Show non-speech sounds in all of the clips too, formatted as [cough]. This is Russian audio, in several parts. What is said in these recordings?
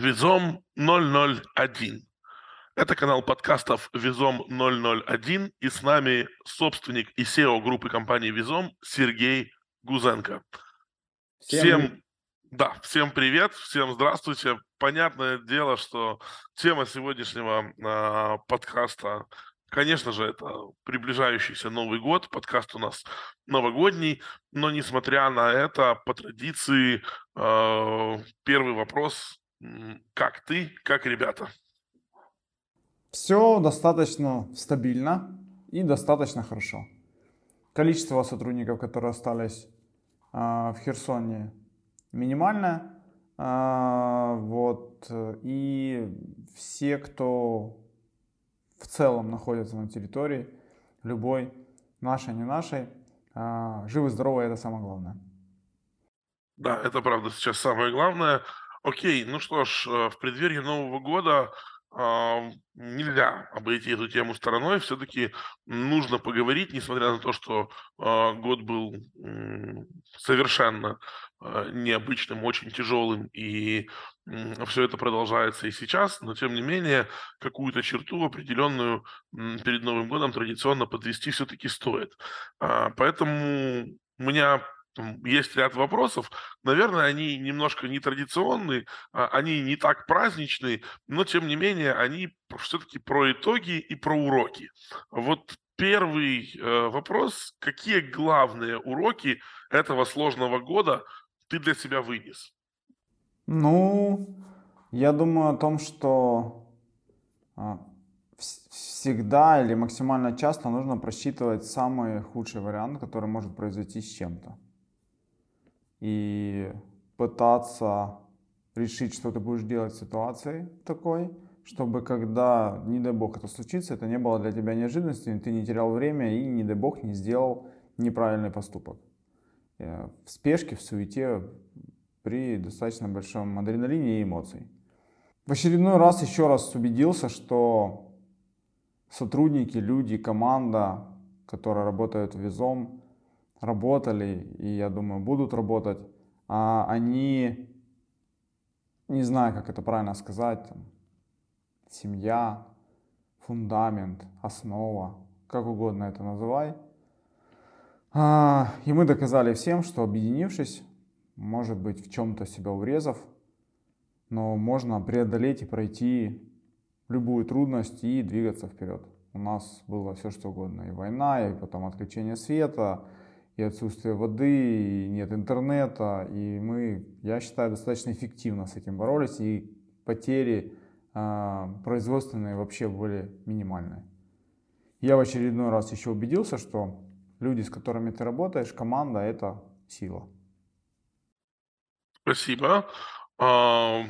Визом 001. Это канал подкастов Визом 001 и с нами собственник и SEO группы компании Визом Сергей Гузенко. Всем, всем да, всем привет, всем здравствуйте. Понятное дело, что тема сегодняшнего э, подкаста Конечно же, это приближающийся Новый год, подкаст у нас новогодний, но несмотря на это, по традиции, э, первый вопрос, как ты, как ребята? Все достаточно стабильно и достаточно хорошо. Количество сотрудников, которые остались э, в Херсоне, минимальное. Э, вот, и все, кто в целом находятся на территории, любой, нашей, не нашей, а, живы, здоровы, это самое главное. Да, это правда сейчас самое главное. Окей, ну что ж, э, в преддверии Нового года а, нельзя обойти эту тему стороной. Все-таки нужно поговорить, несмотря на то, что а, год был совершенно а, необычным, очень тяжелым, и все это продолжается и сейчас, но тем не менее какую-то черту определенную перед Новым годом традиционно подвести все-таки стоит. Поэтому у меня есть ряд вопросов. Наверное, они немножко нетрадиционные, а, они не так праздничные, но тем не менее они все-таки про итоги и про уроки. Вот первый э, вопрос. Какие главные уроки этого сложного года ты для себя вынес? Ну, я думаю о том, что а, всегда или максимально часто нужно просчитывать самый худший вариант, который может произойти с чем-то и пытаться решить, что ты будешь делать в ситуации такой, чтобы когда, не дай бог, это случится, это не было для тебя неожиданностью, ты не терял время и, не дай бог, не сделал неправильный поступок. Э, в спешке, в суете, при достаточно большом адреналине и эмоций. В очередной раз еще раз убедился, что сотрудники, люди, команда, которая работает в Визом, работали и, я думаю, будут работать, а они, не знаю, как это правильно сказать, семья, фундамент, основа, как угодно это называй. А, и мы доказали всем, что объединившись, может быть, в чем-то себя урезав, но можно преодолеть и пройти любую трудность и двигаться вперед. У нас было все что угодно. И война, и потом отключение света, и отсутствие воды, и нет интернета, и мы, я считаю, достаточно эффективно с этим боролись, и потери э, производственные вообще были минимальные. Я в очередной раз еще убедился, что люди, с которыми ты работаешь, команда – это сила. Спасибо. А,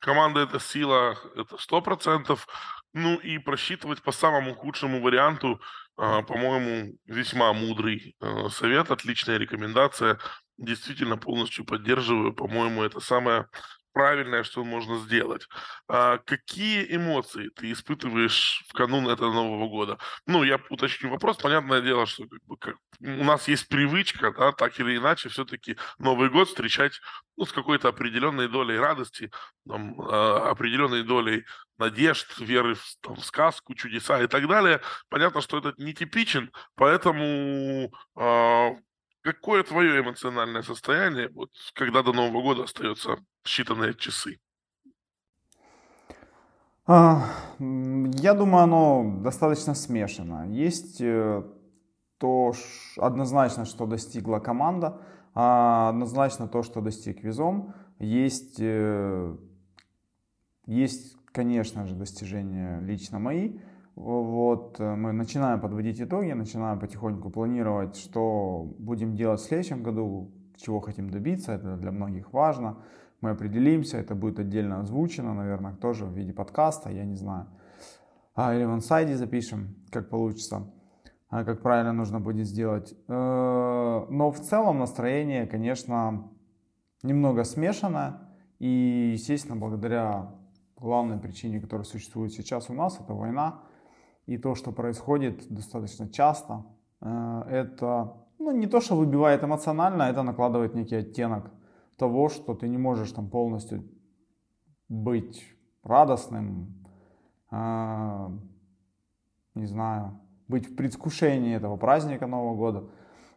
команда – это сила, это сто процентов. Ну и просчитывать по самому худшему варианту по-моему, весьма мудрый а, совет, отличная рекомендация. Действительно полностью поддерживаю. По-моему, это самое правильное, что можно сделать. А какие эмоции ты испытываешь в канун этого Нового года? Ну, я уточню вопрос. Понятное дело, что как бы, как, у нас есть привычка, да, так или иначе, все-таки Новый год встречать ну, с какой-то определенной долей радости, там, э, определенной долей надежд, веры в, там, в сказку, чудеса и так далее. Понятно, что этот нетипичен, поэтому э, Какое твое эмоциональное состояние, вот, когда до Нового года остается считанные часы? А, я думаю, оно достаточно смешано. Есть э, то однозначно, что достигла команда, а однозначно то, что достиг Визом. Есть, э, есть, конечно же, достижения лично мои. Вот э, мы начинаем подводить итоги, начинаем потихоньку планировать, что будем делать в следующем году, чего хотим добиться, это для многих важно. Мы определимся, это будет отдельно озвучено, наверное, тоже в виде подкаста, я не знаю. А, или в инсайде запишем, как получится, а, как правильно нужно будет сделать. Э, но в целом настроение, конечно, немного смешанное. И, естественно, благодаря главной причине, которая существует сейчас у нас, это война и то, что происходит достаточно часто, э, это ну, не то, что выбивает эмоционально, это накладывает некий оттенок того, что ты не можешь там полностью быть радостным, а, не знаю, быть в предвкушении этого праздника Нового года,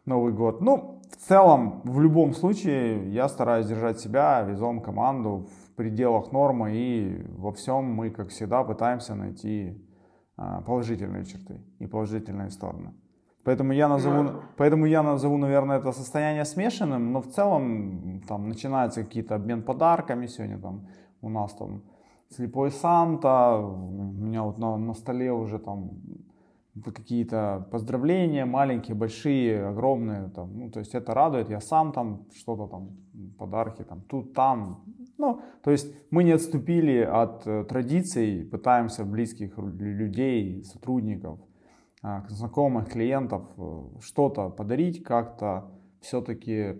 Новый год. Ну, в целом, в любом случае, я стараюсь держать себя, везом команду в пределах нормы и во всем мы, как всегда, пытаемся найти а, положительные черты и положительные стороны. Поэтому я назову, ну, поэтому я назову, наверное, это состояние смешанным, но в целом там начинается какие-то обмен подарками. Сегодня там у нас там слепой Санта, у меня вот на, на столе уже там какие-то поздравления, маленькие, большие, огромные, там, ну, то есть это радует, я сам там что-то там, подарки там, тут, там, ну, то есть мы не отступили от э, традиций, пытаемся близких людей, сотрудников, э, знакомых, клиентов э, что-то подарить, как-то все-таки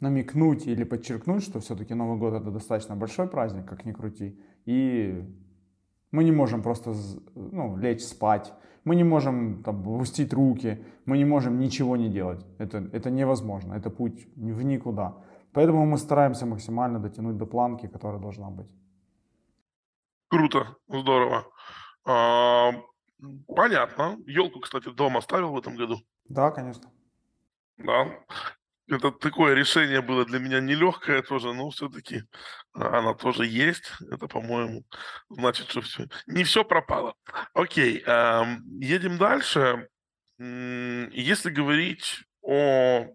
намекнуть или подчеркнуть, что все-таки Новый год это достаточно большой праздник, как ни крути, и мы не можем просто ну, лечь спать, мы не можем там, опустить руки, мы не можем ничего не делать. Это, это невозможно, это путь в никуда. Поэтому мы стараемся максимально дотянуть до планки, которая должна быть. Круто, здорово. А, понятно. Елку, кстати, дома ставил в этом году? Да, конечно. Да это такое решение было для меня нелегкое тоже, но все-таки она тоже есть. Это, по-моему, значит, что все. Не все пропало. Окей, едем дальше. Если говорить о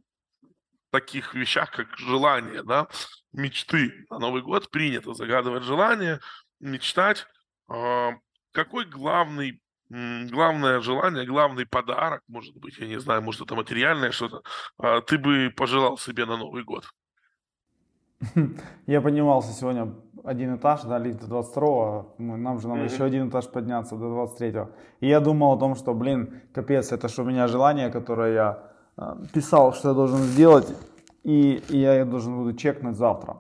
таких вещах, как желание, да, мечты на Новый год, принято загадывать желание, мечтать. А, какой главный главное желание, главный подарок, может быть, я не знаю, может, это материальное что-то, а, ты бы пожелал себе на Новый год? Я поднимался сегодня один этаж, да, лифт до 22-го, нам же надо mm-hmm. еще один этаж подняться до 23-го. И я думал о том, что, блин, капец, это же у меня желание, которое я писал, что я должен сделать, и, я должен буду чекнуть завтра,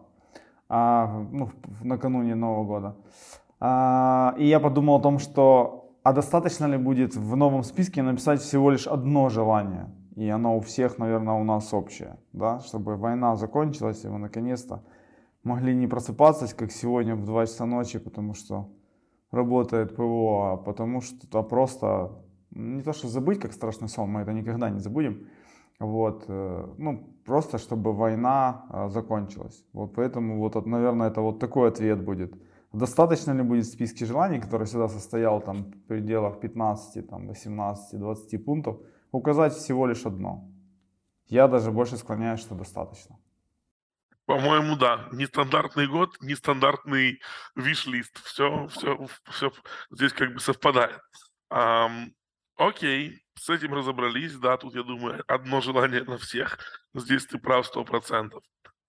а, ну, накануне Нового года. А, и я подумал о том, что а достаточно ли будет в новом списке написать всего лишь одно желание? И оно у всех, наверное, у нас общее, да, чтобы война закончилась, и мы наконец-то могли не просыпаться, как сегодня в 2 часа ночи, потому что работает ПВО, а потому что а просто не то, что забыть, как страшный сон, мы это никогда не забудем, вот, э, ну, просто чтобы война э, закончилась. Вот поэтому, вот, наверное, это вот такой ответ будет – Достаточно ли будет списки желаний, который всегда состоял там в пределах 15, там, 18, 20 пунктов, указать всего лишь одно? Я даже больше склоняюсь, что достаточно. По-моему, да. Нестандартный год, нестандартный виш-лист. Все, все, все здесь как бы совпадает. Um, окей, с этим разобрались. Да, тут, я думаю, одно желание на всех. Здесь ты прав сто процентов.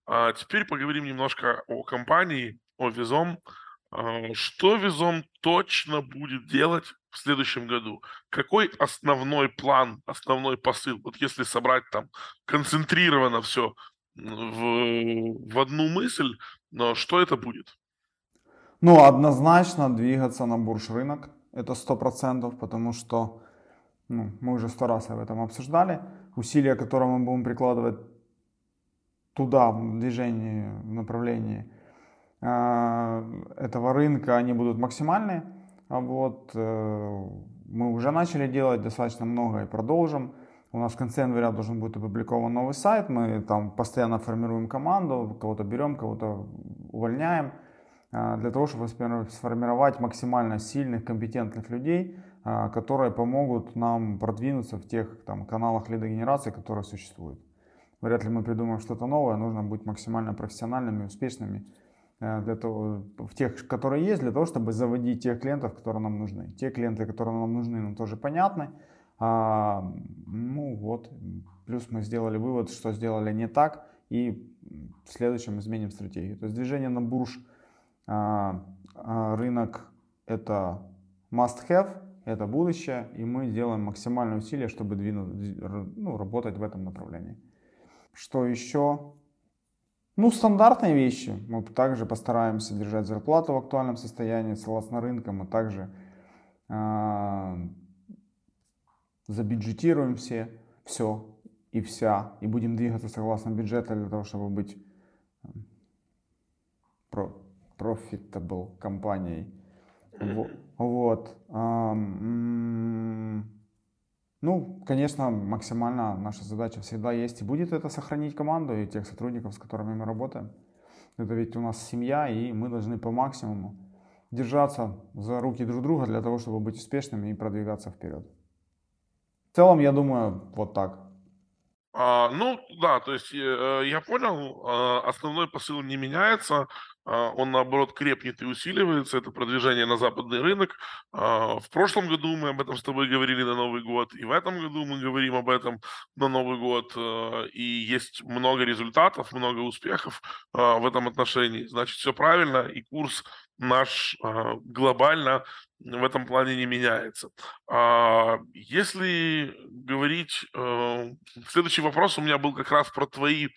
А теперь поговорим немножко о компании, о Визом. А, что Визом точно будет делать в следующем году? Какой основной план, основной посыл? Вот если собрать там концентрированно все в, в одну мысль, но что это будет? Ну, однозначно двигаться на бурж-рынок. Это сто процентов, потому что ну, мы уже сто раз об этом обсуждали. Усилия, которые мы будем прикладывать туда, в движении, в направлении – Э, этого рынка, они будут максимальные. А вот, э, мы уже начали делать достаточно много и продолжим. У нас в конце января должен быть опубликован новый сайт. Мы там постоянно формируем команду, кого-то берем, кого-то увольняем, э, для того, чтобы сформировать максимально сильных, компетентных людей, которые помогут нам продвинуться в тех там, каналах лидогенерации, которые существуют. Вряд ли мы придумаем что-то новое, нужно быть максимально профессиональными, успешными Э, для того, в тех, которые есть, для того, чтобы заводить тех клиентов, которые нам нужны. Те клиенты, которые нам нужны, нам тоже понятны. А, ну вот, плюс мы сделали вывод, что сделали не так, и в следующем изменим стратегию. То есть движение на бурж, а, а, рынок это must have, это будущее, и мы делаем максимальные усилия, чтобы двинуть, ну, работать в этом направлении. Что еще? Ну, стандартные вещи. Мы также постараемся держать зарплату в актуальном состоянии, согласно рынкам, мы также э, забюджетируем все, все и вся, и будем двигаться согласно бюджету для того, чтобы быть profitable компанией. Вот. Ну, конечно, максимально наша задача всегда есть и будет это сохранить команду и тех сотрудников, с которыми мы работаем. Это ведь у нас семья, и мы должны по максимуму держаться за руки друг друга для того, чтобы быть успешными и продвигаться вперед. В целом, я думаю, вот так. А, ну, да, то есть э, я понял, э, основной посыл не меняется, э, он наоборот крепнет и усиливается, это продвижение на западный рынок. Э, в прошлом году мы об этом с тобой говорили на Новый год, и в этом году мы говорим об этом на Новый год, э, и есть много результатов, много успехов в этом отношении. Значит, все правильно, и курс наш глобально в этом плане не меняется. А, если говорить, э, следующий вопрос у меня был как раз про твои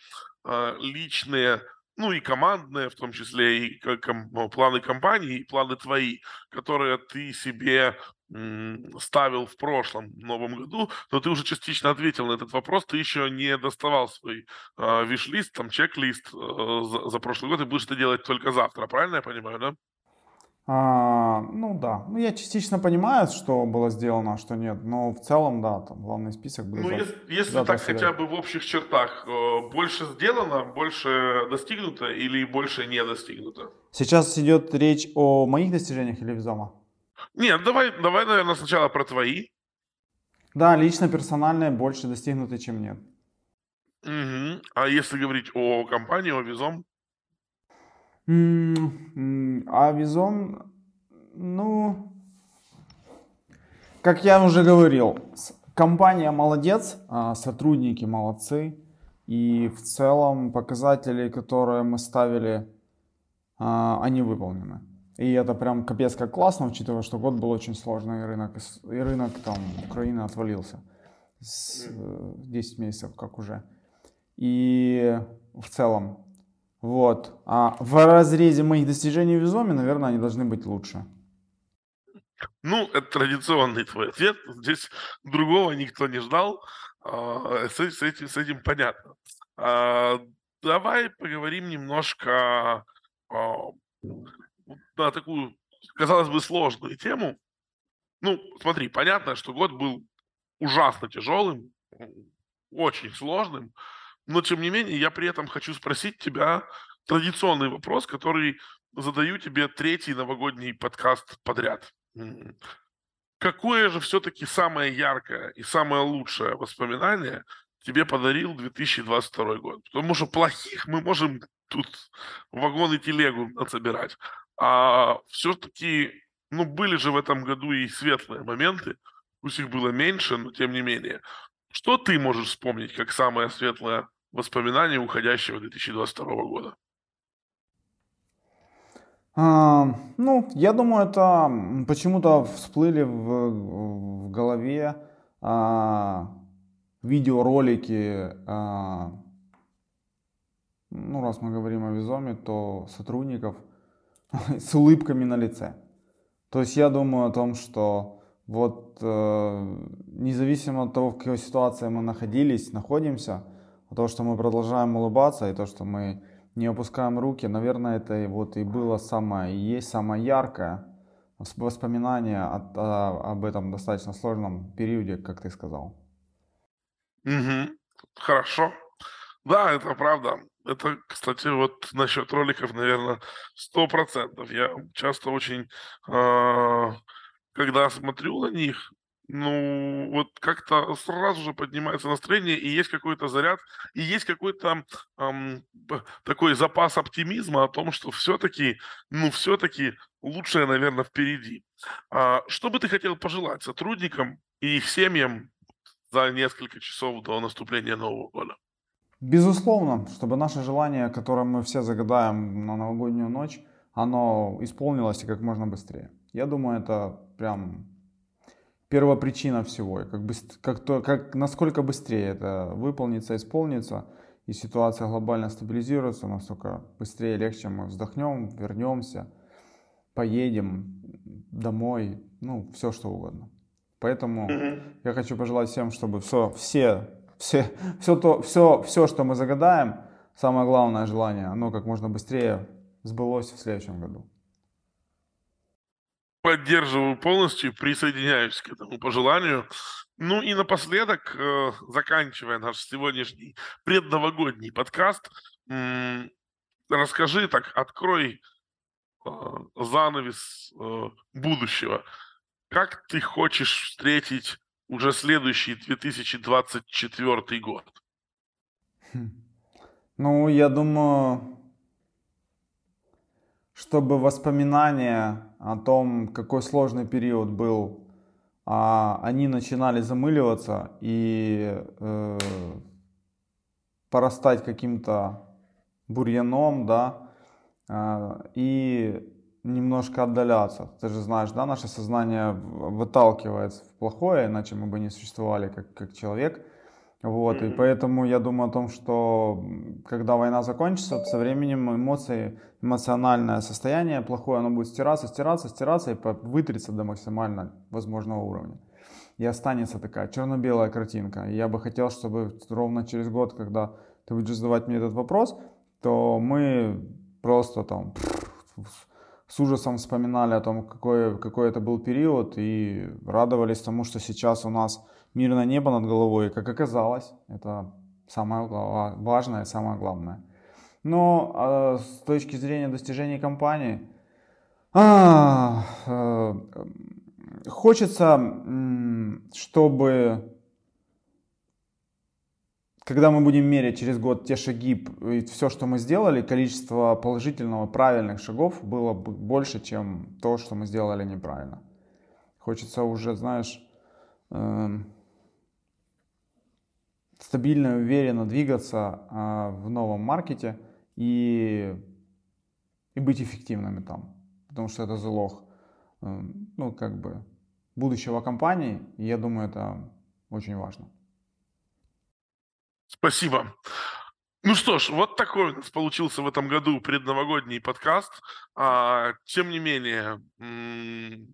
личные, ну и командные, в том числе и ну, планы компании, и планы твои, которые ты себе ставил в прошлом новом году, но ты уже частично ответил на этот вопрос, ты еще не доставал свой э, виш-лист, там чек-лист э, за, за прошлый год, и будешь это делать только завтра, правильно я понимаю, да? А, ну да, ну я частично понимаю, что было сделано, а что нет, но в целом да, там главный список будет. Ну если, если так хотя бы в общих чертах, э, больше сделано, больше достигнуто или больше не достигнуто? Сейчас идет речь о моих достижениях или Визома? Нет, давай, давай, наверное, сначала про твои. Да, лично персональные больше достигнуты, чем нет. Угу. А если говорить о компании, о Визом? А Визон, ну, как я уже говорил, компания молодец, а сотрудники молодцы. И в целом показатели, которые мы ставили, а, они выполнены. И это прям капец как классно, учитывая, что год был очень сложный, и рынок, и рынок там Украины отвалился. С 10 э, месяцев как уже. И в целом вот. А в разрезе моих достижений в Визоме, наверное, они должны быть лучше. Ну, это традиционный твой ответ. Здесь другого никто не ждал. А, с, этим, с этим понятно. А, давай поговорим немножко а, на такую, казалось бы, сложную тему. Ну, смотри, понятно, что год был ужасно тяжелым, очень сложным. Но, тем не менее, я при этом хочу спросить тебя традиционный вопрос, который задаю тебе третий новогодний подкаст подряд. Какое же все-таки самое яркое и самое лучшее воспоминание тебе подарил 2022 год? Потому что плохих мы можем тут вагон и телегу насобирать. А все-таки, ну, были же в этом году и светлые моменты, пусть их было меньше, но тем не менее. Что ты можешь вспомнить как самое светлое воспоминания уходящего 2022 года? А, ну, я думаю, это почему-то всплыли в, в голове а, видеоролики, а, ну, раз мы говорим о Визоме, то сотрудников [laughs] с улыбками на лице. То есть я думаю о том, что вот э, независимо от того, в какой ситуации мы находились, находимся – то, что мы продолжаем улыбаться, и то, что мы не опускаем руки, наверное, это вот и было самое, и есть самое яркое воспоминание от, о, об этом достаточно сложном периоде, как ты сказал. Угу. Хорошо. Да, это правда. Это, кстати, вот насчет роликов, наверное, сто процентов. Я часто очень, э, когда смотрю на них, ну, вот как-то сразу же поднимается настроение, и есть какой-то заряд, и есть какой-то эм, такой запас оптимизма о том, что все-таки, ну, все-таки лучшее, наверное, впереди. А, что бы ты хотел пожелать сотрудникам и их семьям за несколько часов до наступления Нового года? Безусловно, чтобы наше желание, которое мы все загадаем на новогоднюю ночь, оно исполнилось и как можно быстрее. Я думаю, это прям первопричина всего. Как, быстр, как, то, как насколько быстрее это выполнится, исполнится, и ситуация глобально стабилизируется, настолько быстрее и легче мы вздохнем, вернемся, поедем домой, ну, все что угодно. Поэтому mm-hmm. я хочу пожелать всем, чтобы все, все, все, все, то, все, все, что мы загадаем, самое главное желание, оно как можно быстрее сбылось в следующем году. Поддерживаю полностью, присоединяюсь к этому пожеланию. Ну и напоследок, э, заканчивая наш сегодняшний предновогодний подкаст, расскажи так, открой э, занавес э, будущего. Как ты хочешь встретить уже следующий 2024 год? Хм. Ну, я думаю, чтобы воспоминания о том, какой сложный период был, а, они начинали замыливаться и э, порастать каким-то бурьяном, да, э, и немножко отдаляться. Ты же знаешь, да, наше сознание выталкивает в плохое, иначе мы бы не существовали как, как человек. Вот, и поэтому я думаю о том, что когда война закончится, со временем эмоции, эмоциональное состояние плохое, оно будет стираться, стираться, стираться и вытрется до максимально возможного уровня. И останется такая черно-белая картинка. И я бы хотел, чтобы ровно через год, когда ты будешь задавать мне этот вопрос, то мы просто там [laughs] с ужасом вспоминали о том, какой, какой это был период и радовались тому, что сейчас у нас мирное небо над головой, как оказалось, это самое важное, самое главное. Но а, с точки зрения достижений компании, а, а, хочется, чтобы когда мы будем мерить через год те шаги и все, что мы сделали, количество положительного, правильных шагов было больше, чем то, что мы сделали неправильно. Хочется уже, знаешь, эм, стабильно и уверенно двигаться а, в новом маркете и, и быть эффективными там. Потому что это залог эм, ну, как бы будущего компании. И я думаю, это очень важно. Спасибо. Ну что ж, вот такой у нас получился в этом году предновогодний подкаст. А, тем не менее,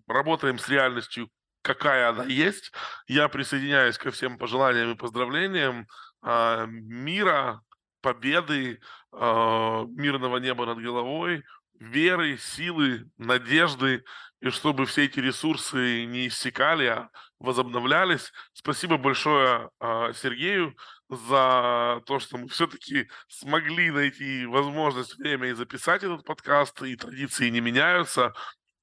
работаем с реальностью, какая она есть. Я присоединяюсь ко всем пожеланиям и поздравлениям а, мира, победы, а, мирного неба над головой, веры, силы, надежды, и чтобы все эти ресурсы не иссякали, а возобновлялись. Спасибо большое Сергею за то, что мы все-таки смогли найти возможность, время и записать этот подкаст, и традиции не меняются.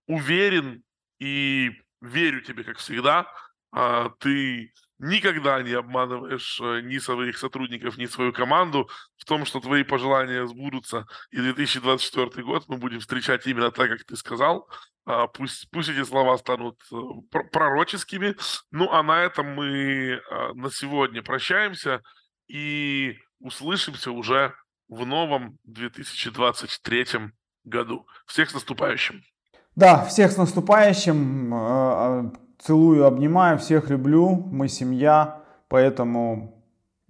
Уверен и верю тебе, как всегда. А, ты никогда не обманываешь э, ни своих сотрудников, ни свою команду в том, что твои пожелания сбудутся, и 2024 год мы будем встречать именно так, как ты сказал. А, пусть, пусть эти слова станут э, пророческими. Ну, а на этом мы а, на сегодня прощаемся и услышимся уже в новом 2023 году. Всех с наступающим! Да, всех с наступающим. Э, э, целую, обнимаю, всех люблю. Мы семья, поэтому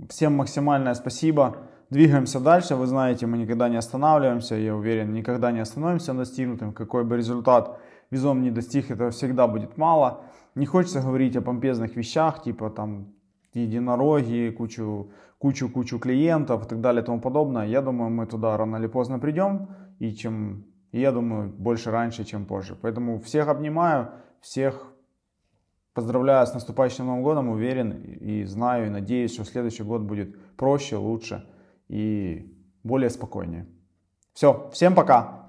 всем максимальное спасибо. Двигаемся дальше. Вы знаете, мы никогда не останавливаемся. Я уверен, никогда не остановимся на достигнутом. Какой бы результат визом не достиг, этого всегда будет мало. Не хочется говорить о помпезных вещах, типа там единороги, кучу, кучу, кучу клиентов и так далее и тому подобное. Я думаю, мы туда рано или поздно придем. И чем и я думаю, больше раньше, чем позже. Поэтому всех обнимаю, всех поздравляю с наступающим Новым годом, уверен и знаю, и надеюсь, что следующий год будет проще, лучше и более спокойнее. Все, всем пока!